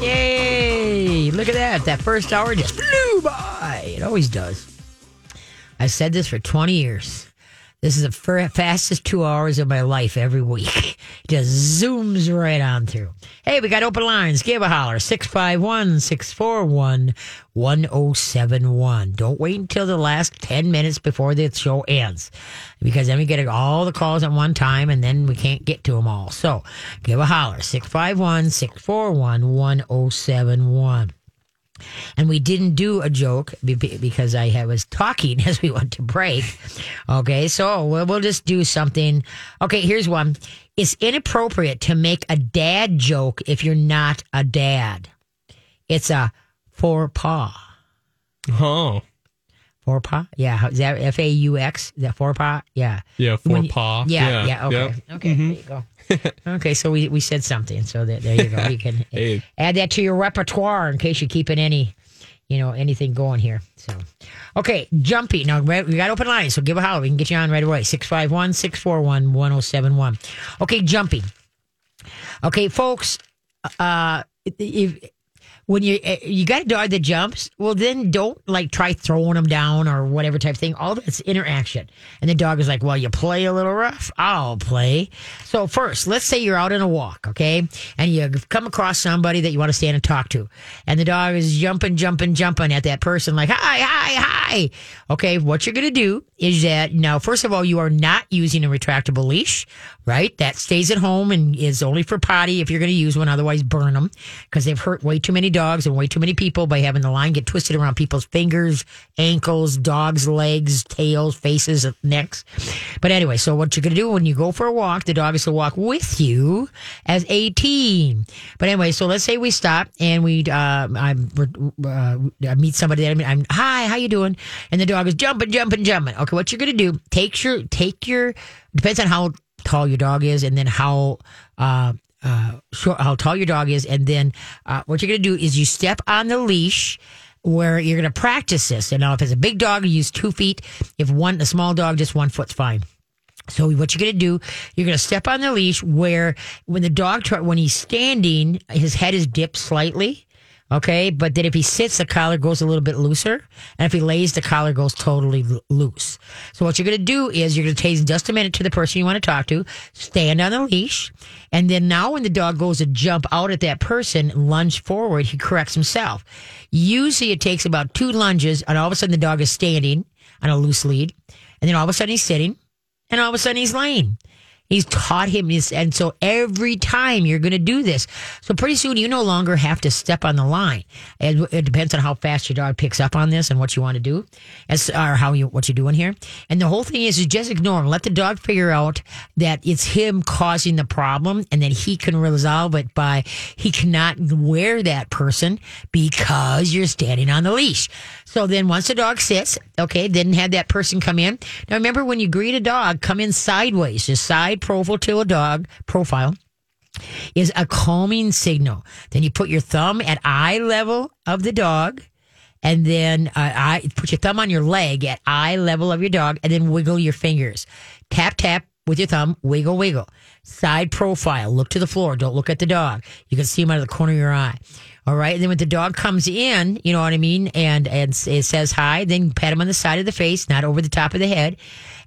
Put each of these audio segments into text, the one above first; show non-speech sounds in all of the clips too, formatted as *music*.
Yay! Look at that. That first hour just flew by. It always does. I've said this for 20 years. This is the fastest two hours of my life every week. *laughs* Just zooms right on through. Hey, we got open lines. Give a holler. 651 641 1071. Don't wait until the last 10 minutes before the show ends because then we get all the calls at one time and then we can't get to them all. So give a holler. 651 641 1071 and we didn't do a joke be- be- because I was talking *laughs* as we went to break. Okay, so we'll, just do something. Okay, here's one. It's inappropriate to make a dad joke if you're not a dad. It's a faux pas. Oh, Faux pas? Yeah. Is that F A U X? Is that faux pas? Yeah. yeah, for When you- paw. Yeah, yeah, okay. yeah. Mm-hmm. Okay, there you go. *laughs* okay, so we, we said something. So that, there you go. You can *laughs* Hey. add that to your repertoire in case you're keeping any, you know, anything going here. So, okay, jumpy. Now, we got open lines, so give a holler. We can get you on right away. 651 641 1071. Okay, jumping. Okay, folks, uh, if, when you uh, you got a dog that jumps, well then don't like try throwing them down or whatever type of thing. All that's interaction. And the dog is like, "Well, you play a little rough. I'll play." So first, let's say you're out on a walk, okay, and you come across somebody that you want to stand and talk to, and the dog is jumping, jumping, jumping at that person like, "Hi, hi, hi." Okay, what you're gonna do is that now, first of all, you are not using a retractable leash, right? That stays at home and is only for potty if you're to use one. Otherwise, burn them because they've hurt way too many dogs and way too many people by having the line get twisted around people's fingers, ankles, dogs' legs, tails, faces, necks. But anyway, so what you're going to do when you go for a walk, the dog is to walk with you as a team. But anyway, so let's say we stop and we, uh, uh, I meet somebody that I'm, I'm, hi, how you doing? And the dog is jumping, jumping, jumping. Okay, what you're going to do, take your, take your, depends on how tall your dog is and then how, uh, uh, how tall your dog is, and then uh, what you're going to do is you step on the leash where you're going to practice this. And now, if it's a big dog, you use two feet. If one, a small dog, just one foot's fine. So what you're going to do, you're going to step on the leash where when the dog, when he's standing, his head is dipped slightly. Okay. But then if he sits, the collar goes a little bit looser. And if he lays, the collar goes totally lo- loose. So what you're going to do is you're going to take just a minute to the person you want to talk to, stand on the leash. And then now when the dog goes to jump out at that person, lunge forward, he corrects himself. Usually it takes about two lunges and all of a sudden the dog is standing on a loose lead. And then all of a sudden he's sitting and all of a sudden he's laying. He's taught him this. And so every time you're going to do this. So pretty soon you no longer have to step on the line. And it depends on how fast your dog picks up on this and what you want to do as, or how you, what you're doing here. And the whole thing is, is just ignore him. Let the dog figure out that it's him causing the problem and that he can resolve it by he cannot wear that person because you're standing on the leash. So then once the dog sits, okay, then have that person come in. Now remember when you greet a dog, come in sideways, just side profile to a dog profile is a calming signal. Then you put your thumb at eye level of the dog. And then uh, I put your thumb on your leg at eye level of your dog, and then wiggle your fingers. Tap tap with your thumb, wiggle wiggle. Side profile, look to the floor. Don't look at the dog. You can see him out of the corner of your eye. All right. And then when the dog comes in, you know what I mean, and and it says hi, then pat him on the side of the face, not over the top of the head.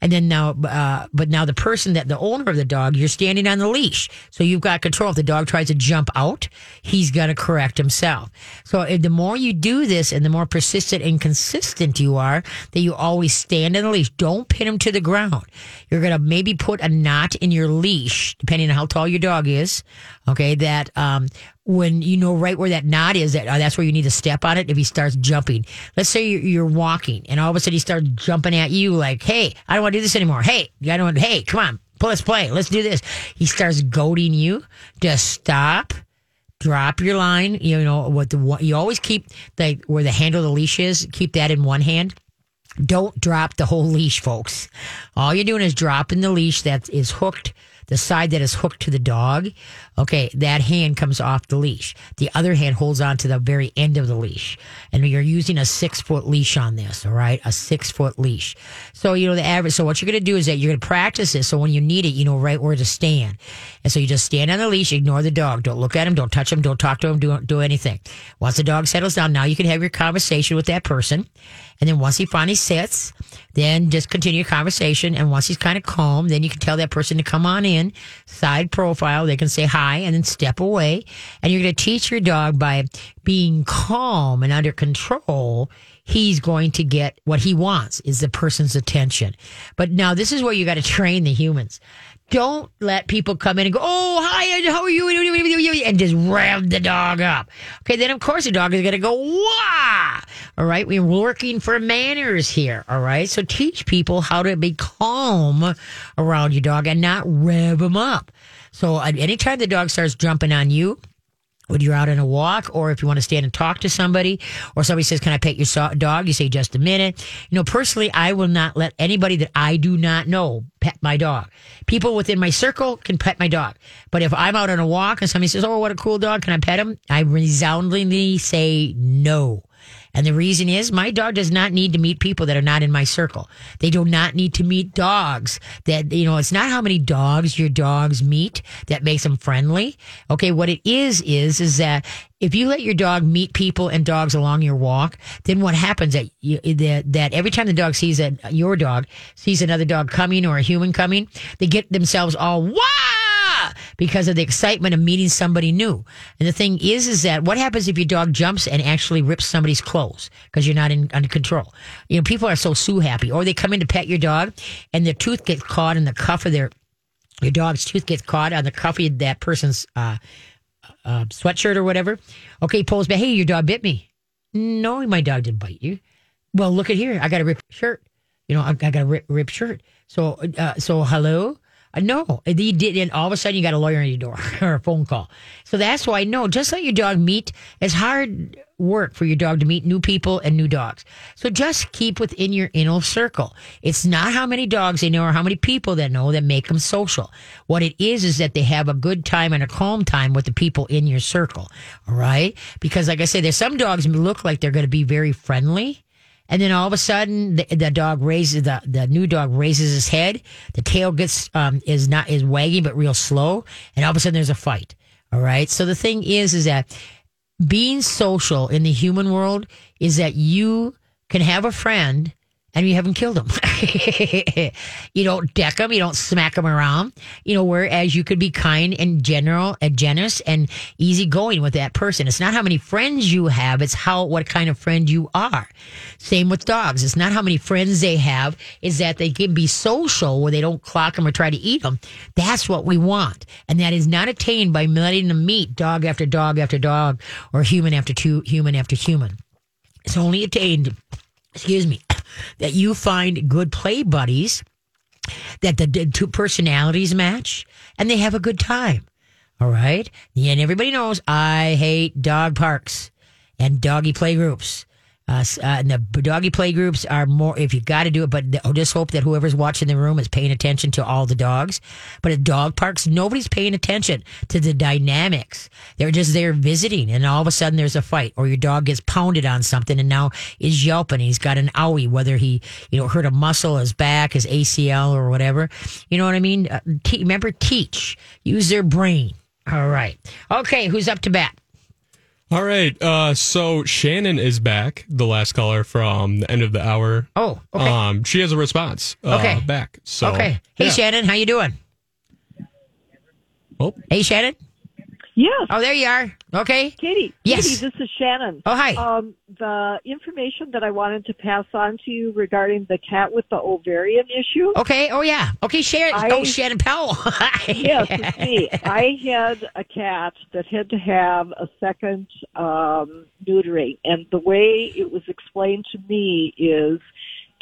And then now, uh, but now the person that the owner of the dog, you're standing on the leash, so you've got control. If the dog tries to jump out, he's going to correct himself. So the more you do this, and the more persistent and consistent you are, that you always stand on the leash. Don't pin him to the ground. You're going to maybe put a knot in your leash, depending on how tall your dog is. Okay, that um, when you know right where that knot is, that uh, that's where you need to step on it. If he starts jumping, let's say you're, you're walking, and all of a sudden he starts jumping at you, like, "Hey, I don't want to do this anymore. Hey, I don't. Hey, come on, let's play. Let's do this." He starts goading you to stop. Drop your line. You know what the you always keep like where the handle of the leash is. Keep that in one hand. Don't drop the whole leash, folks. All you're doing is dropping the leash that is hooked the side that is hooked to the dog, okay, that hand comes off the leash. The other hand holds on to the very end of the leash. And you're using a six foot leash on this, all right? A six foot leash. So, you know, the average, so what you're going to do is that you're going to practice this. So when you need it, you know right where to stand. And so you just stand on the leash, ignore the dog. Don't look at him, don't touch him, don't talk to him, don't do anything. Once the dog settles down, now you can have your conversation with that person. And then once he finally sits, then just continue your conversation. And once he's kind of calm, then you can tell that person to come on in, side profile. They can say hi and then step away. And you're going to teach your dog by being calm and under control. He's going to get what he wants is the person's attention. But now this is where you got to train the humans. Don't let people come in and go, oh, hi, how are you? And just rev the dog up. Okay, then of course the dog is going to go, wah! All right, we're working for manners here. All right, so teach people how to be calm around your dog and not rev them up. So uh, anytime the dog starts jumping on you, when you're out on a walk or if you want to stand and talk to somebody or somebody says, can I pet your so- dog? You say just a minute. You know, personally, I will not let anybody that I do not know pet my dog. People within my circle can pet my dog. But if I'm out on a walk and somebody says, oh, what a cool dog. Can I pet him? I resoundingly say no. And the reason is my dog does not need to meet people that are not in my circle. They do not need to meet dogs that, you know, it's not how many dogs your dogs meet that makes them friendly. Okay. What it is, is, is that if you let your dog meet people and dogs along your walk, then what happens that you, that, that every time the dog sees that your dog sees another dog coming or a human coming, they get themselves all, wow! Because of the excitement of meeting somebody new. And the thing is, is that what happens if your dog jumps and actually rips somebody's clothes because you're not in under control? You know, people are so sue happy, or they come in to pet your dog and their tooth gets caught in the cuff of their your dog's tooth gets caught on the cuff of that person's uh, uh, sweatshirt or whatever. Okay, pulls back. Hey, your dog bit me. No, my dog didn't bite you. Well, look at here. I got a ripped shirt. You know, I, I got a rip, ripped shirt. So, uh, so hello. No, he did, and all of a sudden you got a lawyer on your door *laughs* or a phone call. So that's why no, just let your dog meet. It's hard work for your dog to meet new people and new dogs. So just keep within your inner circle. It's not how many dogs they know or how many people they know that make them social. What it is is that they have a good time and a calm time with the people in your circle. All right, because like I said, there's some dogs look like they're going to be very friendly and then all of a sudden, the, the dog raises the the new dog raises his head. The tail gets um, is not is wagging but real slow, and all of a sudden there's a fight. All right. So the thing is, is that being social in the human world is that you can have a friend and you haven't killed them. *laughs* you don't deck them, you don't smack them around. You know, whereas you could be kind and general and generous and easygoing with that person. It's not how many friends you have, it's how what kind of friend you are. Same with dogs. It's not how many friends they have, is that they can be social where they don't clock them or try to eat them. That's what we want. And that is not attained by letting them meet dog after dog after dog or human after two, human after human. It's only attained, excuse me, that you find good play buddies, that the, the two personalities match, and they have a good time. All right. And everybody knows I hate dog parks and doggy play groups. Uh, uh, and the doggy play groups are more, if you got to do it, but just hope that whoever's watching the room is paying attention to all the dogs. But at dog parks, nobody's paying attention to the dynamics. They're just there visiting, and all of a sudden there's a fight, or your dog gets pounded on something and now is yelping. He's got an owie, whether he, you know, hurt a muscle, his back, his ACL, or whatever. You know what I mean? Uh, remember, teach, use their brain. All right. Okay, who's up to bat? All right. Uh, so Shannon is back, the last caller from the end of the hour. Oh, okay. Um, she has a response. Uh, Okay. Back. So okay. Hey, yeah. Shannon, how you doing? Oh, Hey, Shannon. Yes, Oh, there you are. Okay. Katie. Yes. Katie, this is Shannon. Oh, hi. Um, the information that I wanted to pass on to you regarding the cat with the ovarian issue. Okay. Oh, yeah. Okay, Sharon. I- oh, Shannon Powell. *laughs* Yes, it's me. I had a cat that had to have a second um, neutering, and the way it was explained to me is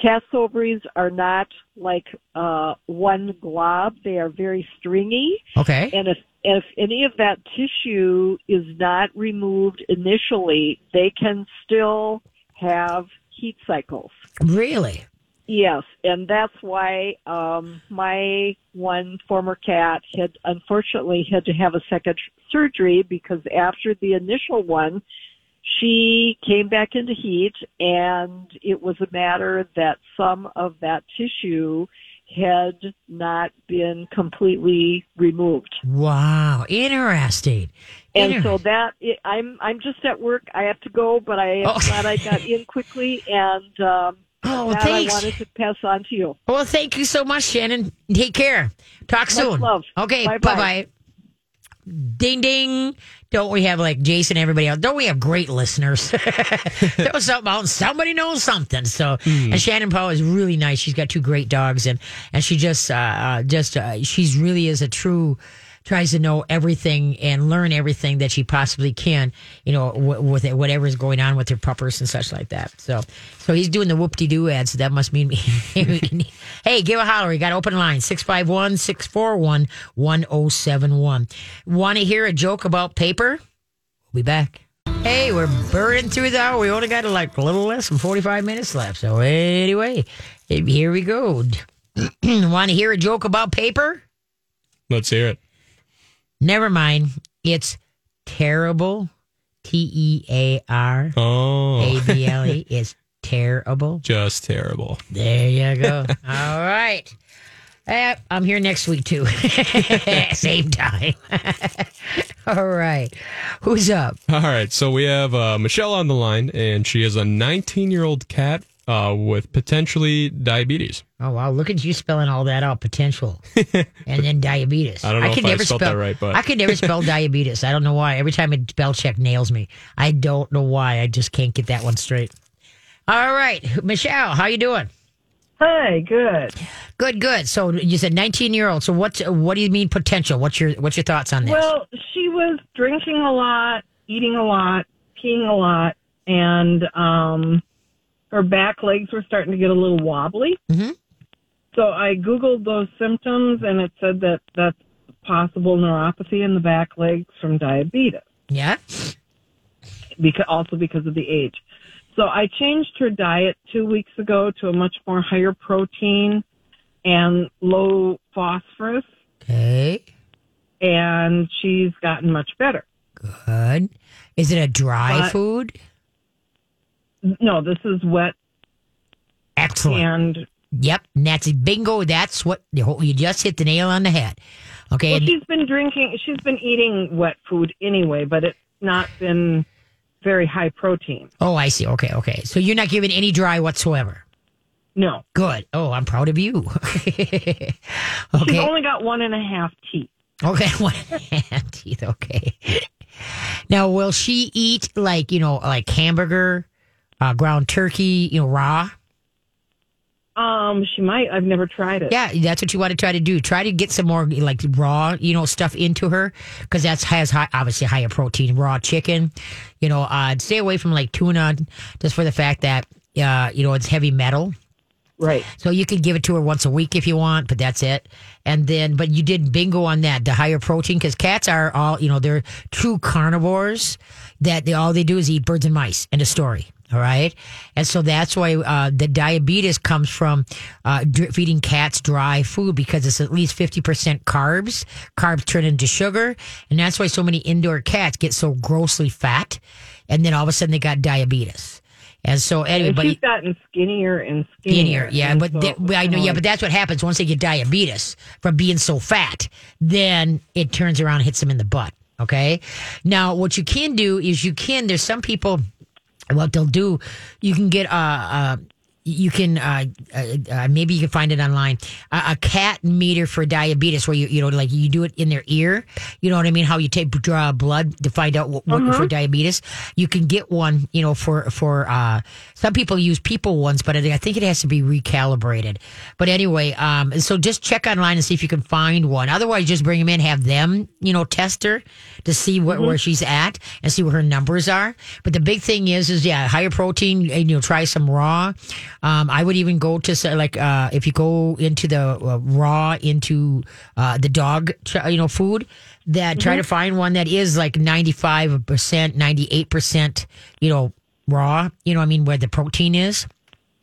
cat's ovaries are not like uh, one glob; they are very stringy. Okay. And if if any of that tissue is not removed initially, they can still have heat cycles. Really? Yes, and that's why um, my one former cat had unfortunately had to have a second surgery because after the initial one, she came back into heat, and it was a matter that some of that tissue had not been completely removed. Wow, interesting. And so that I'm I'm just at work. I have to go, but I am Oh. glad I got in quickly, and um, Oh, that thanks. I wanted to pass on to you. Well, thank you so much, Shannon. Take care. Talk soon. love. Okay, bye bye. Ding ding. Don't we have like Jason and everybody else? Don't we have great listeners? *laughs* Throw something out and somebody knows something. So, and Shannon Paul is really nice. She's got two great dogs and, and she just, uh, uh, just, uh, she's really is a true, tries to know everything and learn everything that she possibly can, you know, w- with it, whatever is going on with her puppers and such like that. So, so he's doing the whoop de doo ad. So that must mean, *laughs* hey, give a holler. You got open line 651 641 1071. Want to hear a joke about paper? We'll be back. Hey, we're burning through the hour. We only got like a little less than 45 minutes left. So, anyway, here we go. *clears throat* Want to hear a joke about paper? Let's hear it. Never mind. It's terrible. T E A R Oh, A B L E. *laughs* It's terrible. just terrible. There you go. *laughs* All right. Eh, I'm here next week too. *laughs* Same time. All right. Who's up? All right, so we have uh, Michelle on the line, and she is a 19 year old cat uh, with potentially diabetes. Oh wow! Look at you spelling all that out. Potential, *laughs* and then diabetes. I don't know if I never spelled spell that right, but- I can never spell *laughs* diabetes. I don't know why. Every time a spell check nails me. I don't know why. I just can't get that one straight. All right, Michelle, how you doing? Hi, good. Good, good. So you said 19 year old. So what's what do you mean potential? What's your what's your thoughts on this? Well, she was drinking a lot, eating a lot, peeing a lot, and um, her back legs were starting to get a little wobbly. Mhm. So I Googled those symptoms, and it said that that's possible neuropathy in the back legs from diabetes, yeah. because, also because of the age. So I changed her diet two weeks ago to a much more higher protein and low phosphorus, Okay. and she's gotten much better. Good. Is it a dry But- food? No, this is wet Excellent. and Yep. And that's bingo. That's what you just hit the nail on the head. Okay. well, she's been drinking. She's been eating wet food anyway, but it's not been very high protein. oh, I see. Okay. Okay. So you're not giving any dry whatsoever. No, Good. Oh, I'm proud of you. *laughs* she's only got one and a half teeth. Okay. *laughs* One hand teeth. Okay. Now, will she eat like, you know, like hamburger, uh, ground turkey, you know, raw? Um, she might. I've never tried it. Yeah, that's what you want to try to do. Try to get some more like raw, you know, stuff into her because that's has high, obviously higher protein. Raw chicken, you know, uh, stay away from like tuna just for the fact that uh, you know it's heavy metal. Right. So you could give it to her once a week if you want, but that's it. And then, but you did bingo on that, the higher protein, because cats are all, you know, they're true carnivores that they, all they do is eat birds and mice. End of story. All right. And so that's why uh, the diabetes comes from uh, feeding cats dry food because it's at least 50% carbs. Carbs turn into sugar. And that's why so many indoor cats get so grossly fat. And then all of a sudden they got diabetes. And so anyway, And but she's gotten skinnier and skinnier. skinnier. Yeah, And but so, th- I know. Yeah, but that's what happens once they get diabetes from being so fat. Then it turns around and hits them in the butt. Okay. Now, what you can do is you can. There's some people. What they'll do, you can get uh, uh you can uh, uh, uh maybe you can find it online. A, a cat meter for diabetes where you you know like you do it in their ear. You know what i mean? How you take draw blood to find out what, what for diabetes. You can get one you know for for uh some people use people ones but i think it has to be recalibrated. But anyway um so just check online and see if you can find one. Otherwise just bring them in have them you know test her to see where, where she's at and see what her numbers are. But the big thing is is yeah higher protein and you know try some raw um, I would even go to say, like uh, if you go into the uh, raw into uh, the dog, you know, food. That try to find one that is like ninety five percent, ninety eight percent, you know, raw. You know, I mean, where the protein is.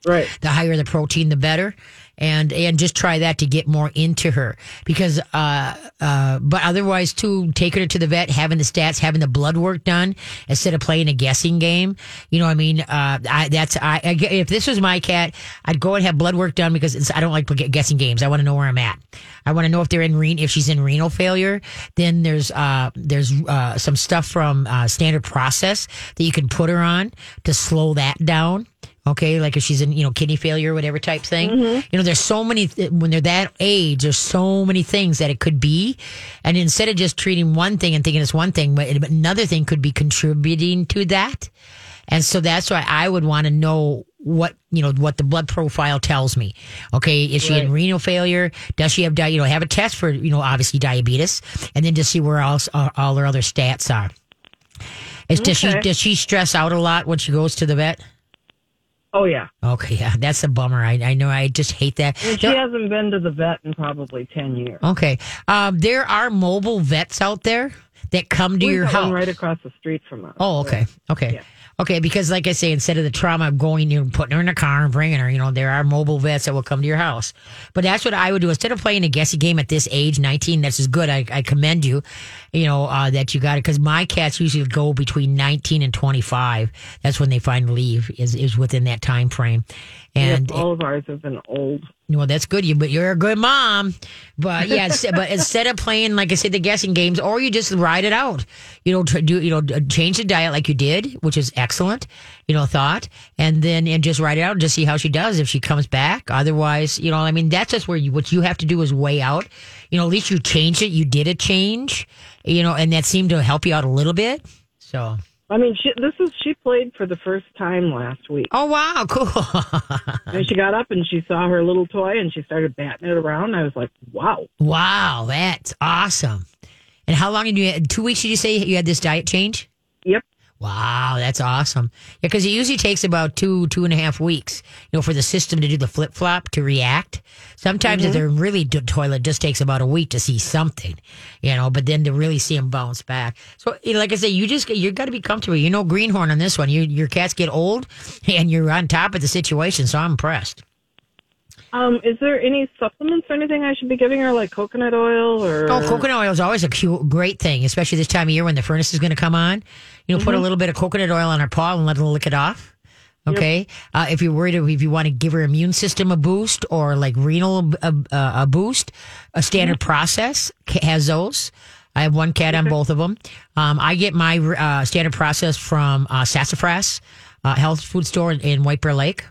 Right. The higher the protein, the better. And and just try that to get more into her. Because uh uh but otherwise too taking her to the vet having the stats having the blood work done instead of playing a guessing game. You know I mean? Uh I that's I, I if this was my cat I'd go and have blood work done because I don't like guessing games. I want to know where I'm at. I want to know if they're in renal if she's in renal failure. Then there's uh there's uh some stuff from uh standard process that you can put her on to slow that down Okay, like if she's in, you know, kidney failure, or whatever type thing. You know, there's so many when they're that age. There's so many things that it could be, and instead of just treating one thing and thinking it's one thing, but another thing could be contributing to that. And so that's why I would want to know what you know what the blood profile tells me. Okay, is she in renal failure? Does she have di- you know have a test for you know obviously diabetes, and then to see where else uh, all her other stats are. Is, Does she does she stress out a lot when she goes to the vet? Oh yeah. Okay, yeah, that's a bummer. I, I know. I just hate that. And she hasn't been to the vet in probably ten years. okay, um, there are mobile vets out there that come to We've your got house. right across the street from us. Oh, okay, okay, Yeah. Okay. Because, like I say, instead of the trauma of going, you know, putting her in a car and bringing her, you know, there are mobile vets that will come to your house. But that's what I would do instead of playing a guessing game at this age, nineteen. That's is good. I, I commend you. You know uh, that you got it because my cats usually go between nineteen and twenty five. That's when they finally leave. Is is within that time frame. And all of ours have been old. Well, that's good. You, but you're a good mom. But yeah, *laughs* but instead of playing, like I said, the guessing games, or you just ride it out. You know, tr- do you know, change the diet like you did, which is excellent. You know, thought, and then and just ride it out and just see how she does if she comes back. Otherwise, you know, I mean, that's just where you what you have to do is weigh out. You know, at least you changed it. You did a change. You know, and that seemed to help you out a little bit. So, I mean, she, this is she played for the first time last week. oh wow, *laughs* cool. And she got up and she saw her little toy and she started batting it around. I was like, wow. wow, that's awesome. And how long did you? Two weeks? Did you say you had this diet change? Yep. Wow, that's awesome. Yeah, because it usually takes about two, two and a half weeks, you know, for the system to do the flip flop to react. Sometimes if mm-hmm. they're really to- toilet, it just takes about a week to see something, you know, but then to really see them bounce back. So, you know, like I say, you just, you got to be comfortable. You know, greenhorn on this one, you, your cats get old *laughs* and you're on top of the situation. So I'm impressed. Um, is there any supplements or anything I should be giving her, like coconut oil or? Oh, coconut oil is always a cute, great thing, especially this time of year when the furnace is going to come on. You know, put a little bit of coconut oil on her paw and let her lick it off. Okay. Uh, if you're worried, if you want to give her immune system a boost or like renal a, a, a boost, a standard process has those. I have one cat on both of them. Um, I get my uh, standard process from uh, Sassafras uh, Health Food Store in, in White Bear Lake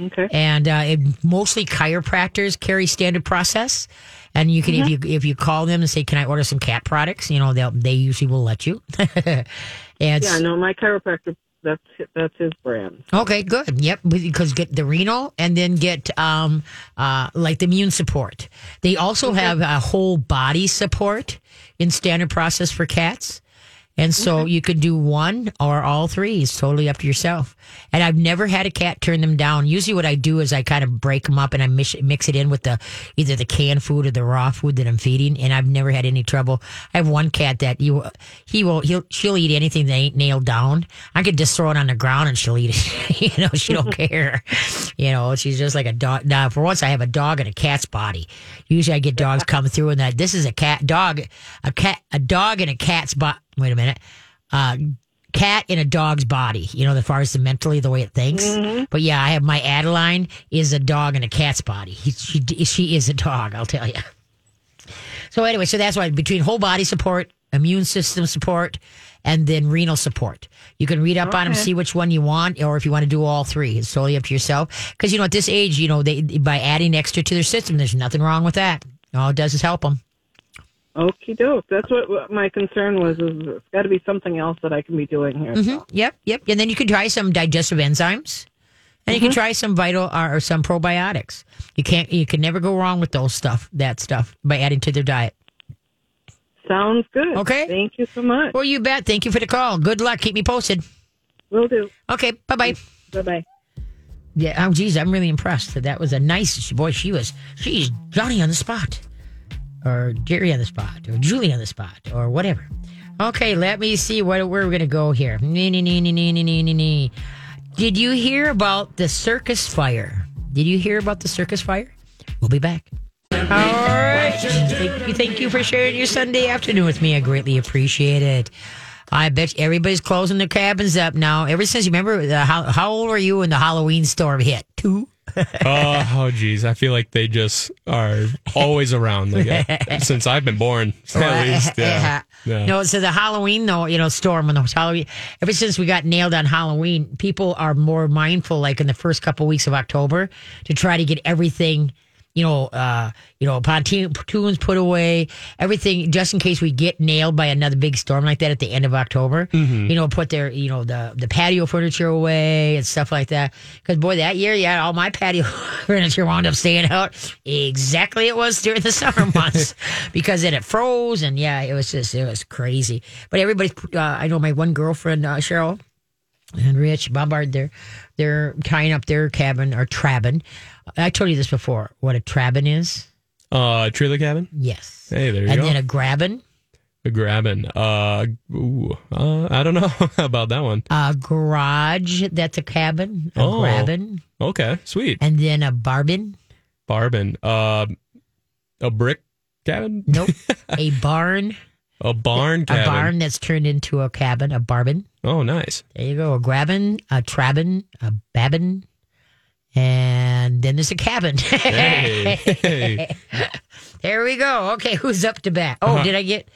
Okay. and uh, it, mostly chiropractors carry standard process. And you can if you if you call them and say, "Can I order some cat products?" You know, they they usually will let you. *laughs* and Yeah, no, my chiropractor. That's that's his brand. okay, good. Yep, because get the renal and then get um uh like the immune support. They also have a whole body support in standard process for cats. And so you could do one or all three. It's totally up to yourself. And I've never had a cat turn them down. Usually, what I do is I kind of break them up and I mix, mix it in with the either the canned food or the raw food that I'm feeding. And I've never had any trouble. I have one cat that you he will he'll she'll eat anything that ain't nailed down. I could just throw it on the ground and she'll eat it. *laughs* you know, she don't *laughs* care. You know, she's just like a dog. Now, for once, I have a dog in a cat's body. Usually, I get dogs coming through and that this is a cat dog, a cat, a dog in a cat's body. Wait a minute. Uh, cat in a dog's body, you know, as far as the mentally the way it thinks. But yeah, I have my Adeline is a dog in a cat's body. He, she she is a dog, I'll tell you. So anyway, so that's why between whole body support, immune system support, and then renal support. You can read up on them, see which one you want, or if you want to do all three, it's totally up to yourself. Because you know, at this age, you know, they by adding extra to their system, there's nothing wrong with that. All it does is help them. Okie doke. That's what, what my concern was. Is it's got to be something else that I can be doing here. Mm-hmm. so. Yep, yep. And then you can try some digestive enzymes, and you can mm-hmm. try some vital or, or some probiotics. You can't, you can never go wrong with those stuff, that stuff, by adding to their diet. Sounds good. Okay. Thank you so much. Well, you bet. Thank you for the call. Good luck. Keep me posted. Will do. Okay, bye bye. Bye bye. Yeah. Oh, geez, I'm really impressed. that That was a nice boy. She was. She's Johnny on the spot, or Jerry on the spot, or Julie on the spot, or whatever. Okay, let me see what, where we're going to go here. Nee, nee, nee, nee, nee, nee, nee, nee. Did you hear about the circus fire? Did you hear about the circus fire? We'll be back. All right. Thank you, thank you for sharing your Sunday afternoon with me. I greatly appreciate it. I bet everybody's closing their cabins up now. Ever since you remember, the, how, how old were you when the Halloween storm hit? Two? Oh, oh, geez. I feel like they just are always around. Like, uh, *laughs* since I've been born, at least. Yeah. yeah. No, so the Halloween, though, you know, storm when the Halloween. Ever since we got nailed on Halloween, people are more mindful. Like in the first couple weeks of October, to try to get everything you know, uh, you know, pontoons put away, everything just in case we get nailed by another big storm like that at the end of October. Mm-hmm. You know, put their, you know, the the patio furniture away and stuff like that. Because boy, that year, yeah, all my patio *laughs* furniture wound up staying out exactly it was during the *laughs* summer months *laughs* because then it froze and yeah, it was just it was crazy. But everybody, uh, I know my one girlfriend uh, Cheryl and Rich Bombard, they're they're tying up their cabin or trabin. I told you this before. What a trabin is? Uh, a trailer cabin. Yes. Hey, there you and go. And then a grabbin. A grabbin. Uh, ooh, uh, I don't know *laughs* about that one. A garage. That's a cabin. A Oh. grabbin. Okay, sweet. And then a barbin. Barbin. Uh, a brick cabin. Nope. *laughs* a barn. A barn cabin. A barn that's turned into a cabin. A barbin. Oh, nice. There you go. A grabbin. A trabbin, A babbin. And then there's a cabin. *laughs* Hey, hey. *laughs* There we go. Okay, who's up to bat? Oh, Uh-huh. did I get?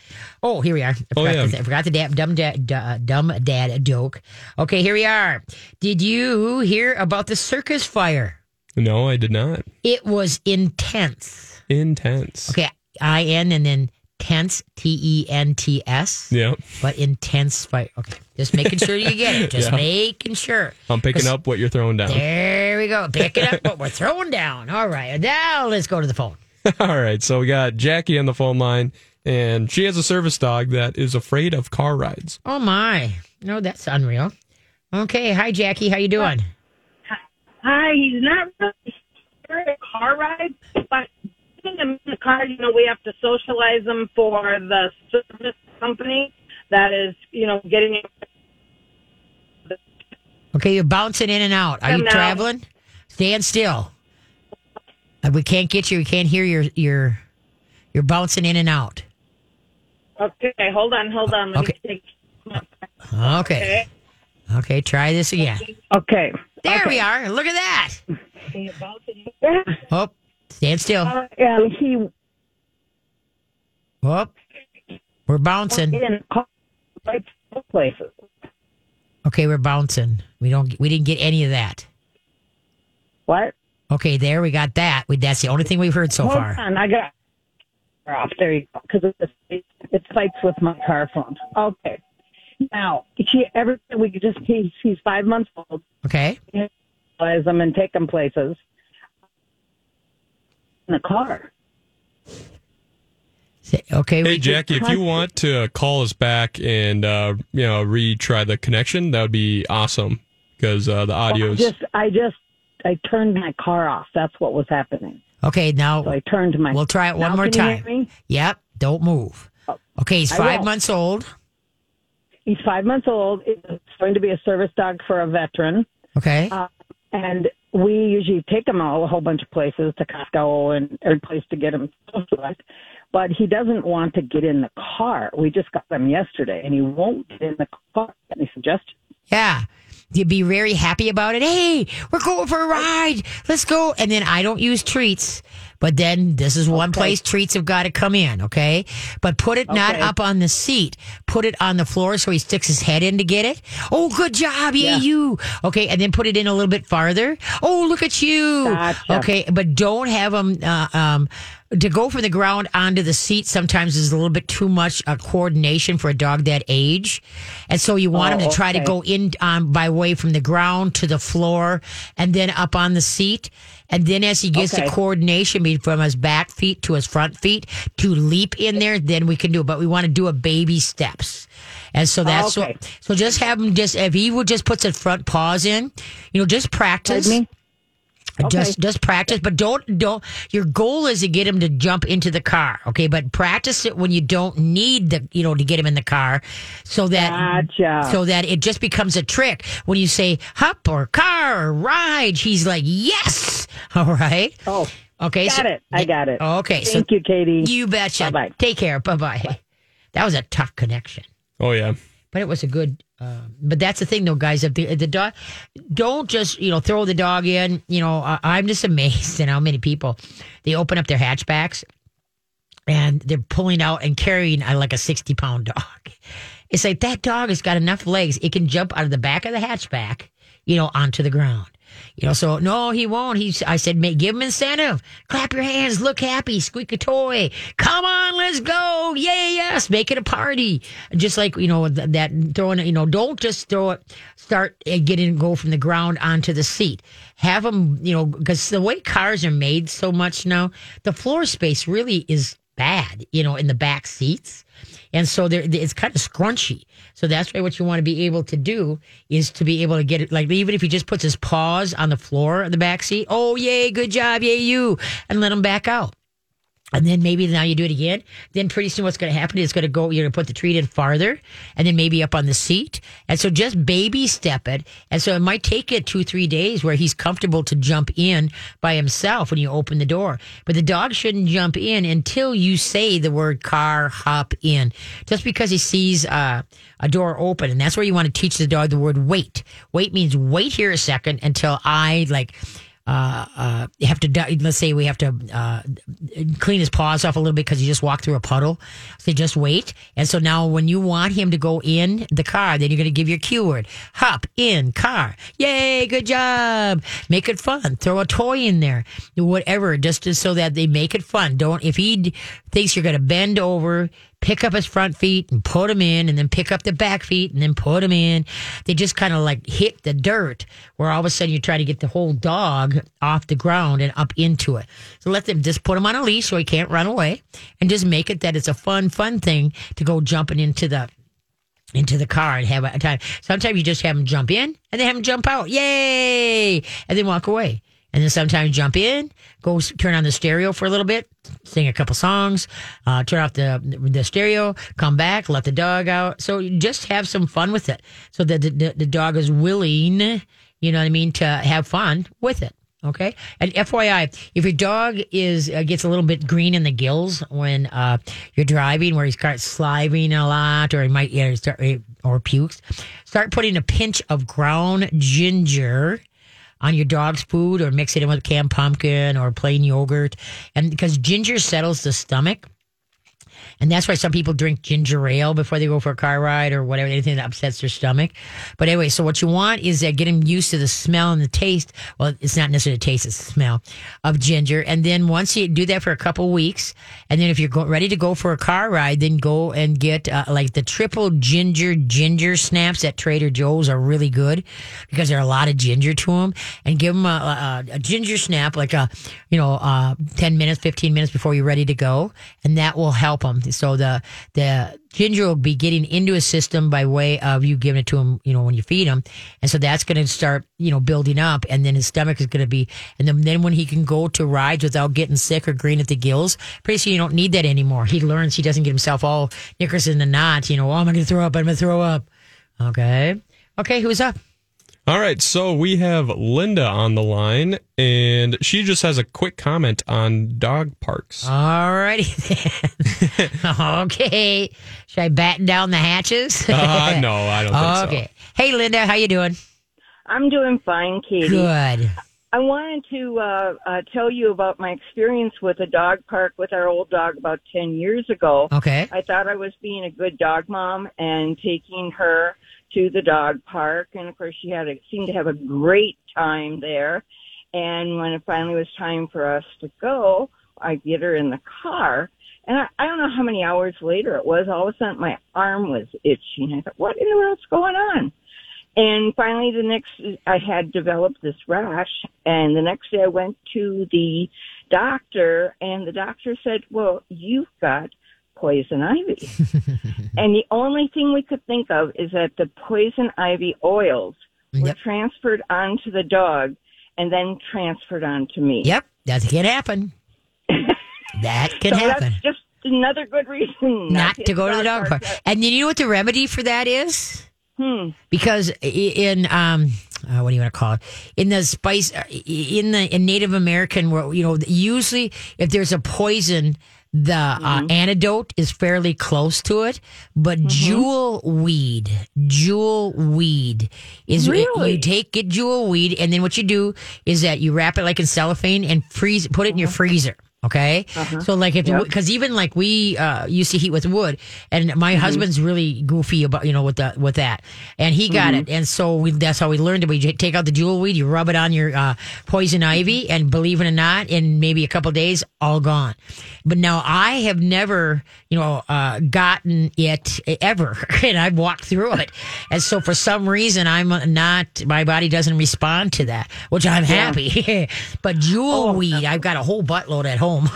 Oh, here we are. I Oh, forgot, yeah. the, I forgot the dad, dumb dad, dumb dad joke. Okay, here we are. Did you hear about the circus fire? No, I did not. It was intense. Intense. Okay, I N and then tense T E N T S. Yeah. But intense fire. Okay, just making sure you get it. Just *laughs* Yeah. making sure. I'm picking up what you're throwing down. There we go. Pick it up. What we're throwing down. All right. Now let's go to the phone. *laughs* All right. So we got Jackie on the phone line, and she has a service dog that is afraid of car rides. Oh my. No, that's unreal. Okay. Hi, Jackie. How you doing? Hi, he's not really scared of car rides, but putting him in the car, you know, we have to socialize them for the service company that is, you know, getting Okay, you're bouncing in and out. Are you traveling? Stand still. Uh, We can't get you. We can't hear your your. You're bouncing in and out. Okay, hold on, hold on. Let Okay. me take. Okay. Okay. Try this again. Okay. There okay. we are. Look at that. Oh, stand still. Uh, and he Oh, we're bouncing. in places. Okay, we're bouncing. We don't. We didn't get any of that. What? Okay, there we got that. We, that's the only thing we've heard so hold far. on, I got off. There you go. Because it, it fights with my car phone. Okay. Now, he every we could just he's he's five months old. Okay. Socialize them and take them places. In the car. Okay. Hey, Jackie, if you want to call us back and uh, you know retry the connection, that would be awesome because uh, the I audio's just I just I turned my car off. That's what was happening. okay. Now So I turned my. we'll try it one Now more can you hear time. me? Yep. Don't move. Okay. He's five months old. He's five months old. It's going to be a service dog for a veteran. Okay. Uh, and we usually take him a whole bunch of places to Costco and every place to get him socialized. But he doesn't want to get in the car. We just got him yesterday, and he won't get in the car. Any suggestions? Yeah. You'd be very happy about it. Hey, we're going for a ride. Let's go. And then I don't use treats, but then this is one place treats have got to come in. Okay. But put it not up on the seat. Put it on the floor so he sticks his head in to get it. Oh, good job. Yeah, Yeah. you. Okay. And then put it in a little bit farther. Oh, look at you. Gotcha. Okay. But don't have him, uh, um, to go from the ground onto the seat sometimes is a little bit too much uh, coordination for a dog that age. And so you want Oh, him to try to go in um, by way from the ground to the floor and then up on the seat. And then as he gets the coordination from his back feet to his front feet to leap in there, then we can do it. But we want to do a baby steps. And so that's Okay. what, so just have him just, if he would just put his front paws in, you know, just practice. Pardon me? Just just practice, but don't don't. Your goal is to get him to jump into the car, okay? But practice it when you don't need the you know to get him in the car, so that Gotcha. so that it just becomes a trick. When you say hop or car or ride, he's like yes. *laughs* All right. Oh, Okay. got so, it. I got it. Okay. Thank you, Katie. You betcha. Bye-bye. Take care. Bye bye. That was a tough connection Oh yeah. but it was a good. Uh, but that's the thing, though, guys. If the, the dog, don't just you know throw the dog in. You know, I, I'm just *laughs* amazed at how many people they open up their hatchbacks and they're pulling out and carrying uh, like a 60 pound dog. It's like that dog has got enough legs; it can jump out of the back of the hatchback, you know, onto the ground. You know, so no, he won't. He, I said, give him incentive. Clap your hands, look happy, squeak a toy. Come on, let's go. Yay, yes, make it a party. Just like you know th- that throwing. You know, don't just throw it. Start uh, getting go from the ground onto the seat. Have them. You know, because the way cars are made so much now, the floor space really is bad. You know, in the back seats. And so there, it's kind of scrunchy. So that's why what you want to be able to do is to be able to get it, like even if he just puts his paws on the floor of the back seat, oh, yay, good job, yay, you, and let him back out. And then maybe now you do it again. Then pretty soon what's going to happen is going to go, you're going to put the treat in farther and then maybe up on the seat. And so just baby step it. And so it might take it two, three days where he's comfortable to jump in by himself when you open the door. But the dog shouldn't jump in until you say the word car hop in. Just because he sees uh, a door open. And that's where you want to teach the dog the word wait. Wait means wait here a second until I like, uh, uh, have to, let's say we have to, uh, clean his paws off a little bit because he just walked through a puddle. So just wait. And so now when you want him to go in the car, then you're going to give your cue word. Hop in car. Yay. Good job. Make it fun. Throw a toy in there. Whatever. Just so that they make it fun. Don't, if he thinks you're going to bend over, pick up his front feet and put them in and then pick up the back feet and then put them in. They just kind of like hit the dirt where all of a sudden you're trying to get the whole dog off the ground and up into it. So let them just put him on a leash so he can't run away and just make it that it's a fun, fun thing to go jumping into the into the car and have a time. Sometimes you just have them jump in and then have them jump out. Yay! And then walk away. And then sometimes jump in, go turn on the stereo for a little bit, sing a couple songs, uh, turn off the the stereo, come back, let the dog out. So just have some fun with it, so that the, the, the dog is willing, you know what I mean, to have fun with it. Okay. And FYI, if your dog is uh, gets a little bit green in the gills when uh, you're driving, where he starts sliving a lot, or he might yeah, start or pukes, start putting a pinch of ground ginger on your dog's food or mix it in with canned pumpkin or plain yogurt. And because ginger settles the stomach. And that's why some people drink ginger ale before they go for a car ride or whatever, anything that upsets their stomach. But anyway, so what you want is uh, get them used to the smell and the taste. Well, it's not necessarily the taste, it's the smell of ginger. And then once you do that for a couple weeks, and then if you're go- ready to go for a car ride, then go and get uh, like the triple ginger ginger snaps at Trader Joe's are really good because there are a lot of ginger to them. And give them a, a, a ginger snap, like a, you know, uh, 10 minutes, 15 minutes before you're ready to go. And that will help them. So the, the, Ginger will be getting into his system by way of you giving it to him, you know, when you feed him. And so that's going to start, you know, building up. And then his stomach is going to be, and then, then when he can go to rides without getting sick or green at the gills, pretty soon you don't need that anymore. He learns he doesn't get himself all knickers in the knot, you know, oh, I'm going to throw up, I'm going to throw up. Okay. Okay. Who's up? All right, so we have Linda on the line, and she just has a quick comment on dog parks. All righty then. *laughs* okay. Should I batten down the hatches? Uh, no, I don't think so. okay. Hey, Linda, how you doing? I'm doing fine, Katie. Good. I wanted to uh, uh, tell you about my experience with a dog park with our old dog about 10 years ago. Okay. I thought I was being a good dog mom and taking her to the dog park. And of course, she had a, seemed to have a great time there. And when it finally was time for us to go, I get her in the car. And I, I don't know how many hours later it was. All of a sudden, my arm was itching. I thought, what in the world's going on? And finally, the next, I had developed this rash. And the next day, I went to the doctor, and the doctor said, "Well, you've got poison ivy." *laughs* and the only thing we could think of is that the poison ivy oils were Yep. transferred onto the dog, and then transferred on to me. Yep, that can happen. *laughs* that can so happen. that's just another good reason Not hit to go to the dog park. park. And you know what the remedy for that is? Hmm. Because in um, uh, what do you want to call it? In the spice, uh, in the in Native American world, you know, usually if there's a poison, the Mm-hmm. uh, antidote is fairly close to it. But jewel weed, jewel weed is Really? you take get jewel weed, and then what you do is that you wrap it like in cellophane and freeze, put it in your Uh-huh. freezer. Okay, so like if Yep. because even like we uh, used to heat with wood, and my husband's really goofy about you know with the with that, and he got it, and so we, that's how we learned it. We j- take out the jewel weed, you rub it on your uh, poison ivy, and believe it or not, in maybe a couple days, all gone. But now I have never you know uh, gotten it ever, *laughs* and I've walked through it, and so for some reason I'm not my body doesn't respond to that, which I'm happy. *laughs* but jewel weed, I've got a whole buttload at home. *laughs*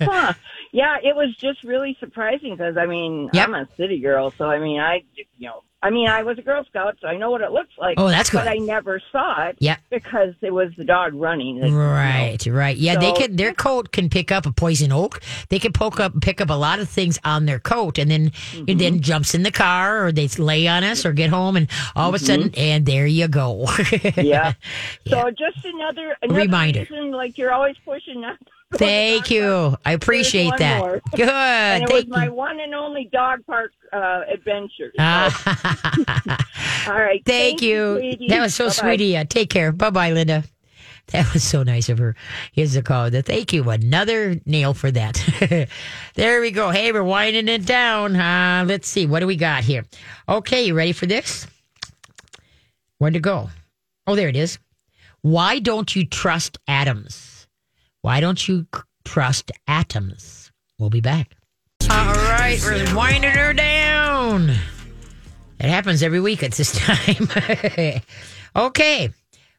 Huh. Yeah, it was just really surprising because I mean Yep. I'm a city girl, so I mean I you know I mean I was a Girl Scout, so I know what it looks like. Oh, that's good. But I never saw it. Yep. Because it was the dog running. that, you know, Right, right. Yeah, they So- can. Their coat can pick up a poison oak. They can poke up, pick up a lot of things on their coat, and then Mm-hmm. it then jumps in the car, or they lay on us, or get home, and all of a sudden, and there you go. *laughs* Mm-hmm. Yeah. So just another, another Reminder. Reason, like you're always pushing that. *laughs* Thank you. I appreciate that. more. Good. And it was Thank my you. one and only dog park uh, adventure. So, Ah, all *laughs* right. thank you. sweetie. That was so Bye-bye. sweet of you. Take care. Bye bye, Linda. That was so nice of her. Here's the call. Thank you. Another nail for that. *laughs* there we go. Hey, we're winding it down. Uh, let's see. What do we got here? Okay, you ready for this? Where'd it go? Oh, there it is. Why don't you trust atoms? Why don't you trust atoms? We'll be back. All right, we're winding her down. It happens every week at this *laughs* time. okay.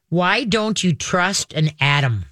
Why don't you trust an atom?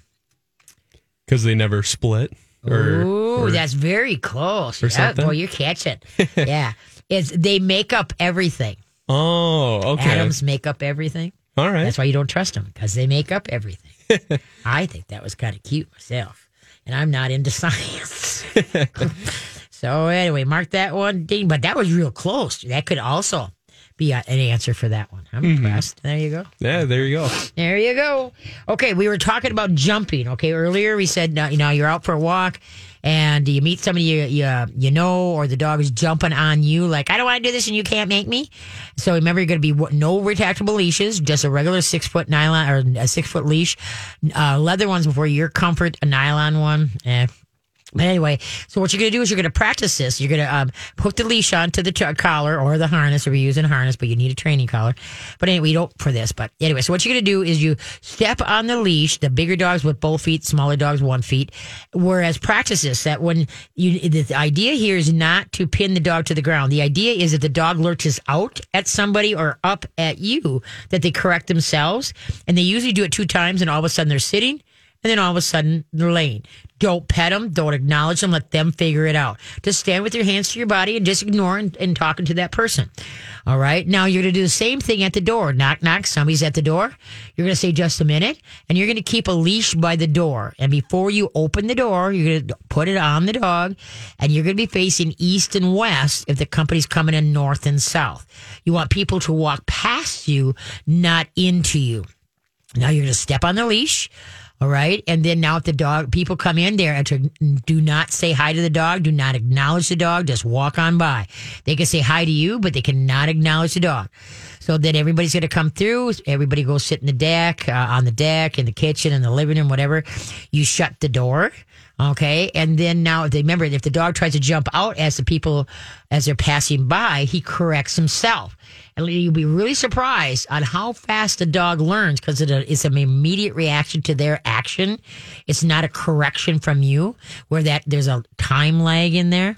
because they never split. Or, Ooh, or- that's very close. or Yeah, boy, you're catching. *laughs* yeah. It's they make up everything. oh, okay. Atoms make up everything. All right. That's why you don't trust them because they make up everything. *laughs* I think that was kind of cute myself, and I'm not into *laughs* science. *laughs* so anyway, mark that one. But that was real close. That could also be a, an answer for that one. I'm impressed. There you go. yeah, there you go. There you go. Okay, we were talking about jumping. Okay, earlier we said now, you know you're out for a walk and you meet somebody you you, you know, or the dog is jumping on you like I don't want to do this and you can't make me. So remember, you're going to be w- no retractable leashes, just a regular six foot nylon or a six foot leash, uh, leather ones for your comfort, a nylon one. Eh, but anyway, so what you're going to do is you're going to practice this. You're going to um, hook the leash onto the t- collar or the harness, if you're using harness, but you need a training collar. But anyway, you don't for this. But anyway, so what you're going to do is you step on the leash. The bigger dogs with both feet, smaller dogs one feet. Whereas practice this that when you the idea here is not to pin the dog to the ground. The idea is that the dog lurches out at somebody or up at you, that they correct themselves, and they usually do it two times, and all of a sudden they're sitting and then all of a sudden they're laying. Don't pet them. Don't acknowledge them. Let them figure it out. Just stand with your hands to your body and just ignore and, and talking to that person. All right. Now you're going to do the same thing at the door. Knock, knock. Somebody's at the door. You're going to say just a minute and you're going to keep a leash by the door. And before you open the door, you're going to put it on the dog and you're going to be facing east and west if the company's coming in north and south. You want people to walk past you, not into you. Now you're going to step on the leash. All right. And then now if the dog, people come in there and to, do not say hi to the dog, do not acknowledge the dog, just walk on by. They can say hi to you, but they cannot acknowledge the dog. So then everybody's going to come through. Everybody goes sit in the deck, uh, on the deck, in the kitchen, in the living room, whatever. You shut the door. Okay. And then now, if they remember, if the dog tries to jump out as the people, as they're passing by, he corrects himself. And you'll be really surprised on how fast the dog learns because it, uh, it's an immediate reaction to their action. It's not a correction from you where that there's a time lag in there.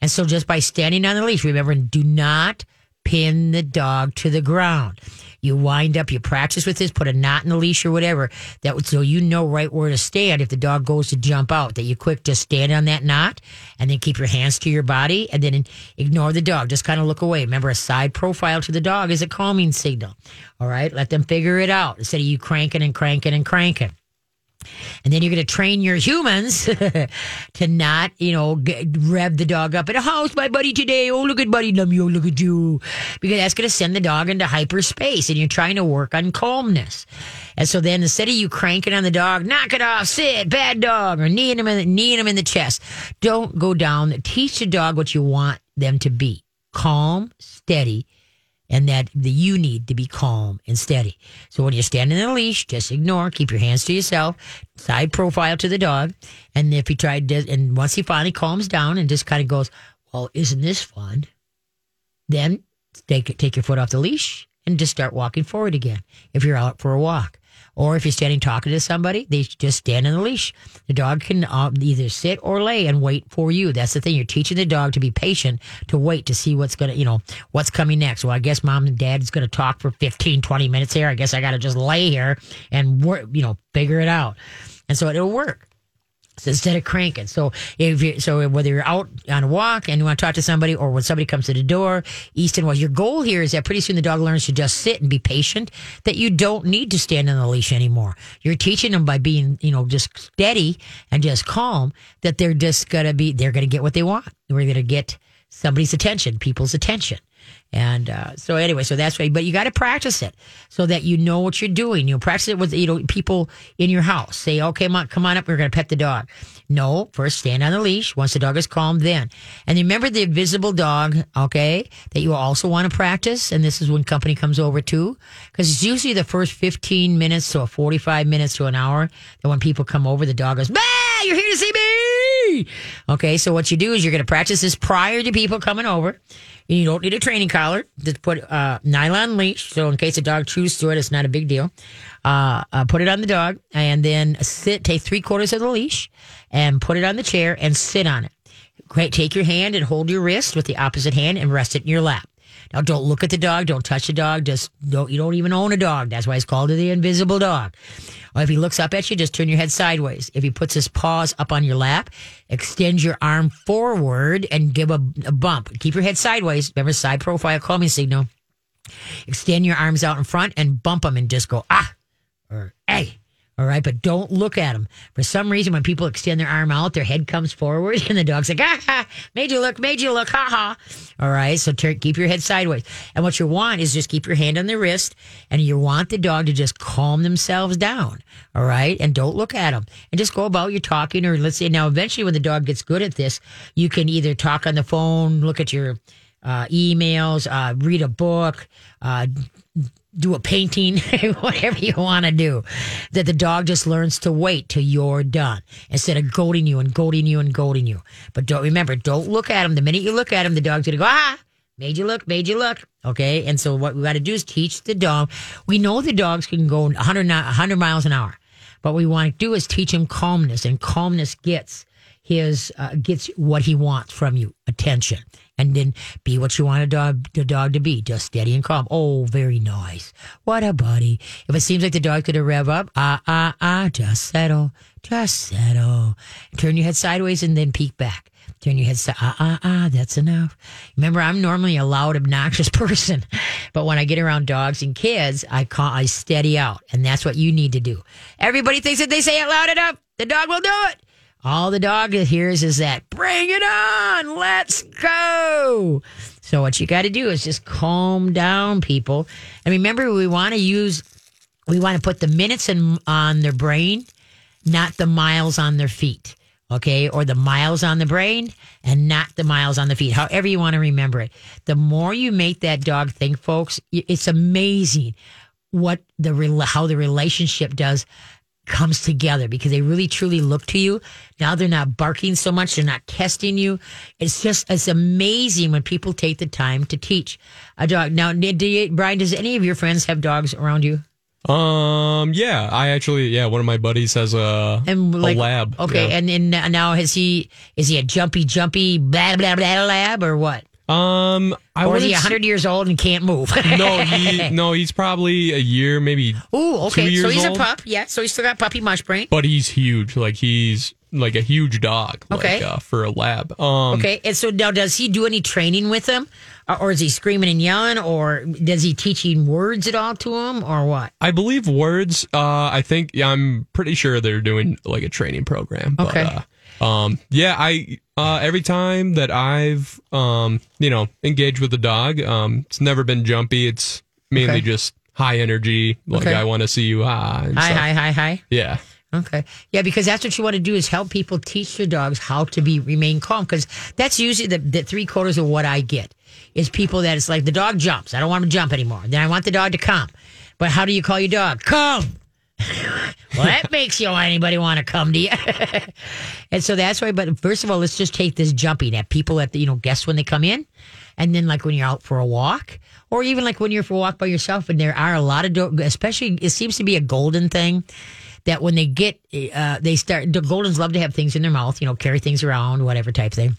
And so just by standing on the leash, remember, do not pin the dog to the ground. You wind up, you practice with this, put a knot in the leash or whatever. That would, so you know right where to stand if the dog goes to jump out. That you quick just stand on that knot and then keep your hands to your body and then ignore the dog. Just kind of look away. Remember, a side profile to the dog is a calming signal. All right, let them figure it out instead of you cranking and cranking and cranking. And then you're going to train your humans *laughs* to not, you know, get, rev the dog up at a house, my buddy today. Oh, look at buddy look at you. Because that's going to send the dog into hyperspace and you're trying to work on calmness. And so then instead of you cranking on the dog, knock it off, sit, bad dog, or kneeing him in the, kneeing him in the chest, don't go down. Teach the dog what you want them to be. Calm, steady, and that you need to be calm and steady. So when you're standing in a leash, just ignore, keep your hands to yourself, side profile to the dog. And if he tried to, and once he finally calms down and just kind of goes, well, isn't this fun? Then take, take your foot off the leash and just start walking forward again if you're out for a walk. Or if you're standing talking to somebody, they just stand on the leash. The dog can uh, either sit or lay and wait for you. That's the thing. You're teaching the dog to be patient, to wait to see what's going to, you know, what's coming next. Well, I guess mom and dad is going to talk for 15, 20 minutes here. I guess I got to just lay here and work, you know, figure it out. And so it'll work. Instead of cranking. So if you, so whether you're out on a walk and you want to talk to somebody or when somebody comes to the door, east and west, your goal here is that pretty soon the dog learns to just sit and be patient, that you don't need to stand on the leash anymore. You're teaching them by being, you know, just steady and just calm that they're just going to be, they're going to get what they want. We're going to get somebody's attention, people's attention. And uh, so anyway, so that's why. But you got to practice it so that you know what you're doing. You practice it with you know people in your house. Say, okay, come on, come on up. We're going to pet the dog. No, first stand on the leash. Once the dog is calm, then. And remember the invisible dog. Okay, that you also want to practice. And this is when company comes over too, because it's usually the first 15 minutes to a 45 minutes to an hour that when people come over, the dog goes, bah, you're here to see me. Okay, so what you do is you're going to practice this prior to people coming over. You don't need a training collar. Just put a uh, nylon leash. So in case a dog chews through it, it's not a big deal. Uh, uh, put it on the dog and then sit, take three quarters of the leash and put it on the chair and sit on it. Great. Take your hand and hold your wrist with the opposite hand and rest it in your lap. Now don't look at the dog. Don't touch the dog. Just don't, you don't even own a dog. That's why it's called the invisible dog. Or if he looks up at you, just turn your head sideways. If he puts his paws up on your lap, extend your arm forward and give a, a bump. Keep your head sideways. Remember side profile calming signal. Extend your arms out in front and bump them and just go, ah, or hey. All right, but don't look at them. For some reason, when people extend their arm out, their head comes forward, *laughs* and the dog's like, ah, ha, made you look, made you look, ha ha. All right, so ter- keep your head sideways. And what you want is just keep your hand on the wrist, and you want the dog to just calm themselves down. All right, and don't look at them, and just go about your talking, or let's say now, eventually, when the dog gets good at this, you can either talk on the phone, look at your uh, emails, uh, read a book, uh, do a painting, *laughs* whatever you want to do, that the dog just learns to wait till you're done instead of goading you and goading you and goading you. But don't remember, don't look at him. The minute you look at him, the dog's to go, ah, made you look, made you look. Okay. And so what we got to do is teach the dog. We know the dogs can go 100, 100 miles an hour. But what we want to do is teach him calmness, and calmness gets his uh, gets what he wants from you, attention and then be what you want a dog, the dog to be, just steady and calm. Oh, very nice. What a buddy. If it seems like the going to rev up, ah, ah, ah, just settle, just settle. Turn your head sideways and then peek back. Turn your head, ah, ah, ah, that's enough. Remember, I'm normally a loud, obnoxious *laughs* person, but when I get around dogs and kids, I call, I steady out, and that's what you need to do. Everybody thinks that they say it loud enough, the dog will do it. All the dog hears is that, bring it on, let's go. So what you got to do is just calm down, people. And remember, we want to use, we want to put the minutes in, on their brain, not the miles on their feet. Okay. Or the miles on the brain and not the miles on the feet. However you want to remember it. The more you make that dog think, folks, it's amazing what the, how the relationship does comes together because they really truly look to you. Now they're not barking so much. They're not testing you. It's just, it's amazing when people take the time to teach a dog. Now, do you, Brian, does any of your friends have dogs around you? Um. Yeah. I actually. Yeah. One of my buddies has a and like, a lab. Okay. yeah. And then now has he? Is he a jumpy, jumpy, blah blah blah lab or what? Um, I or is he wouldn't 100 years old and can't move? *laughs* No, *laughs* he no, he's probably a year, maybe. Oh, okay. So he's old. a pup. Yeah. So he's still got puppy mush brain. but he's huge. Like he's like a huge dog. Okay. Like, uh, for a lab. Um, Okay. And so now, does he do any training with him, or, or is he screaming and yelling, or does he teaching words at all to him, or what? I believe words. Uh, I think yeah, I'm pretty sure they're doing like a training program. But, Okay. Uh, um, yeah, I uh, every time that I've um, you know, engaged with the dog, um, it's never been jumpy. It's mainly Okay. just high energy. Like Okay. I want to see you and Hi, stuff. hi, hi, hi. Yeah. Okay. Yeah, because that's what you want to do is help people teach their dogs how to be remain calm. Because that's usually the, the three quarters of what I get is people that it's like the dog jumps. I don't want him to jump anymore. Then I want the dog to come. But how do you call your dog? Come. Well, that makes you anybody want to come to you. *laughs* and so that's why. But first of all, let's just take this jumping at people at the you know guests when they come in, and then like when you're out for a walk, or even like when you're for a walk by yourself. And there are a lot of do- especially it seems to be a golden thing that when they get uh, they start the goldens love to have things in their mouth, you know, carry things around, whatever type thing.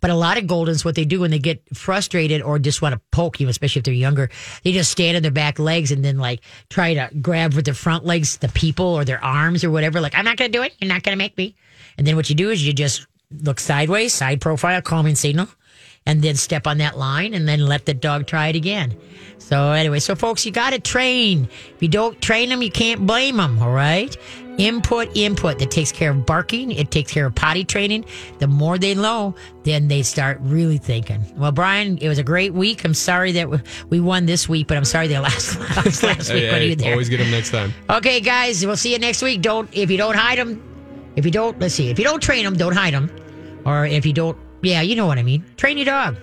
But a lot of Goldens, what they do when they get frustrated or just want to poke you, especially if they're younger, they just stand on their back legs and then like try to grab with their front legs the people or their arms or whatever. Like, I'm not going to do it. You're not going to make me. And then what you do is you just look sideways, side profile, calming signal, and then step on that line and then let the dog try it again. So anyway, so folks, you got to train. If you don't train them, you can't blame them. All right. Input, input that takes care of barking. It takes care of potty training. The more they know, then they start really thinking. Well, Brian, it was a great week. I'm sorry that we- won this week, but I'm sorry they lost last, *laughs* last *laughs* week Hey, hey, there. always get them next time. Okay, guys, we'll see you next week. Don't if you don't hide them, if you don't let's see, if you don't train them, don't hide them, or if you don't, yeah, you know what I mean. Train your dog.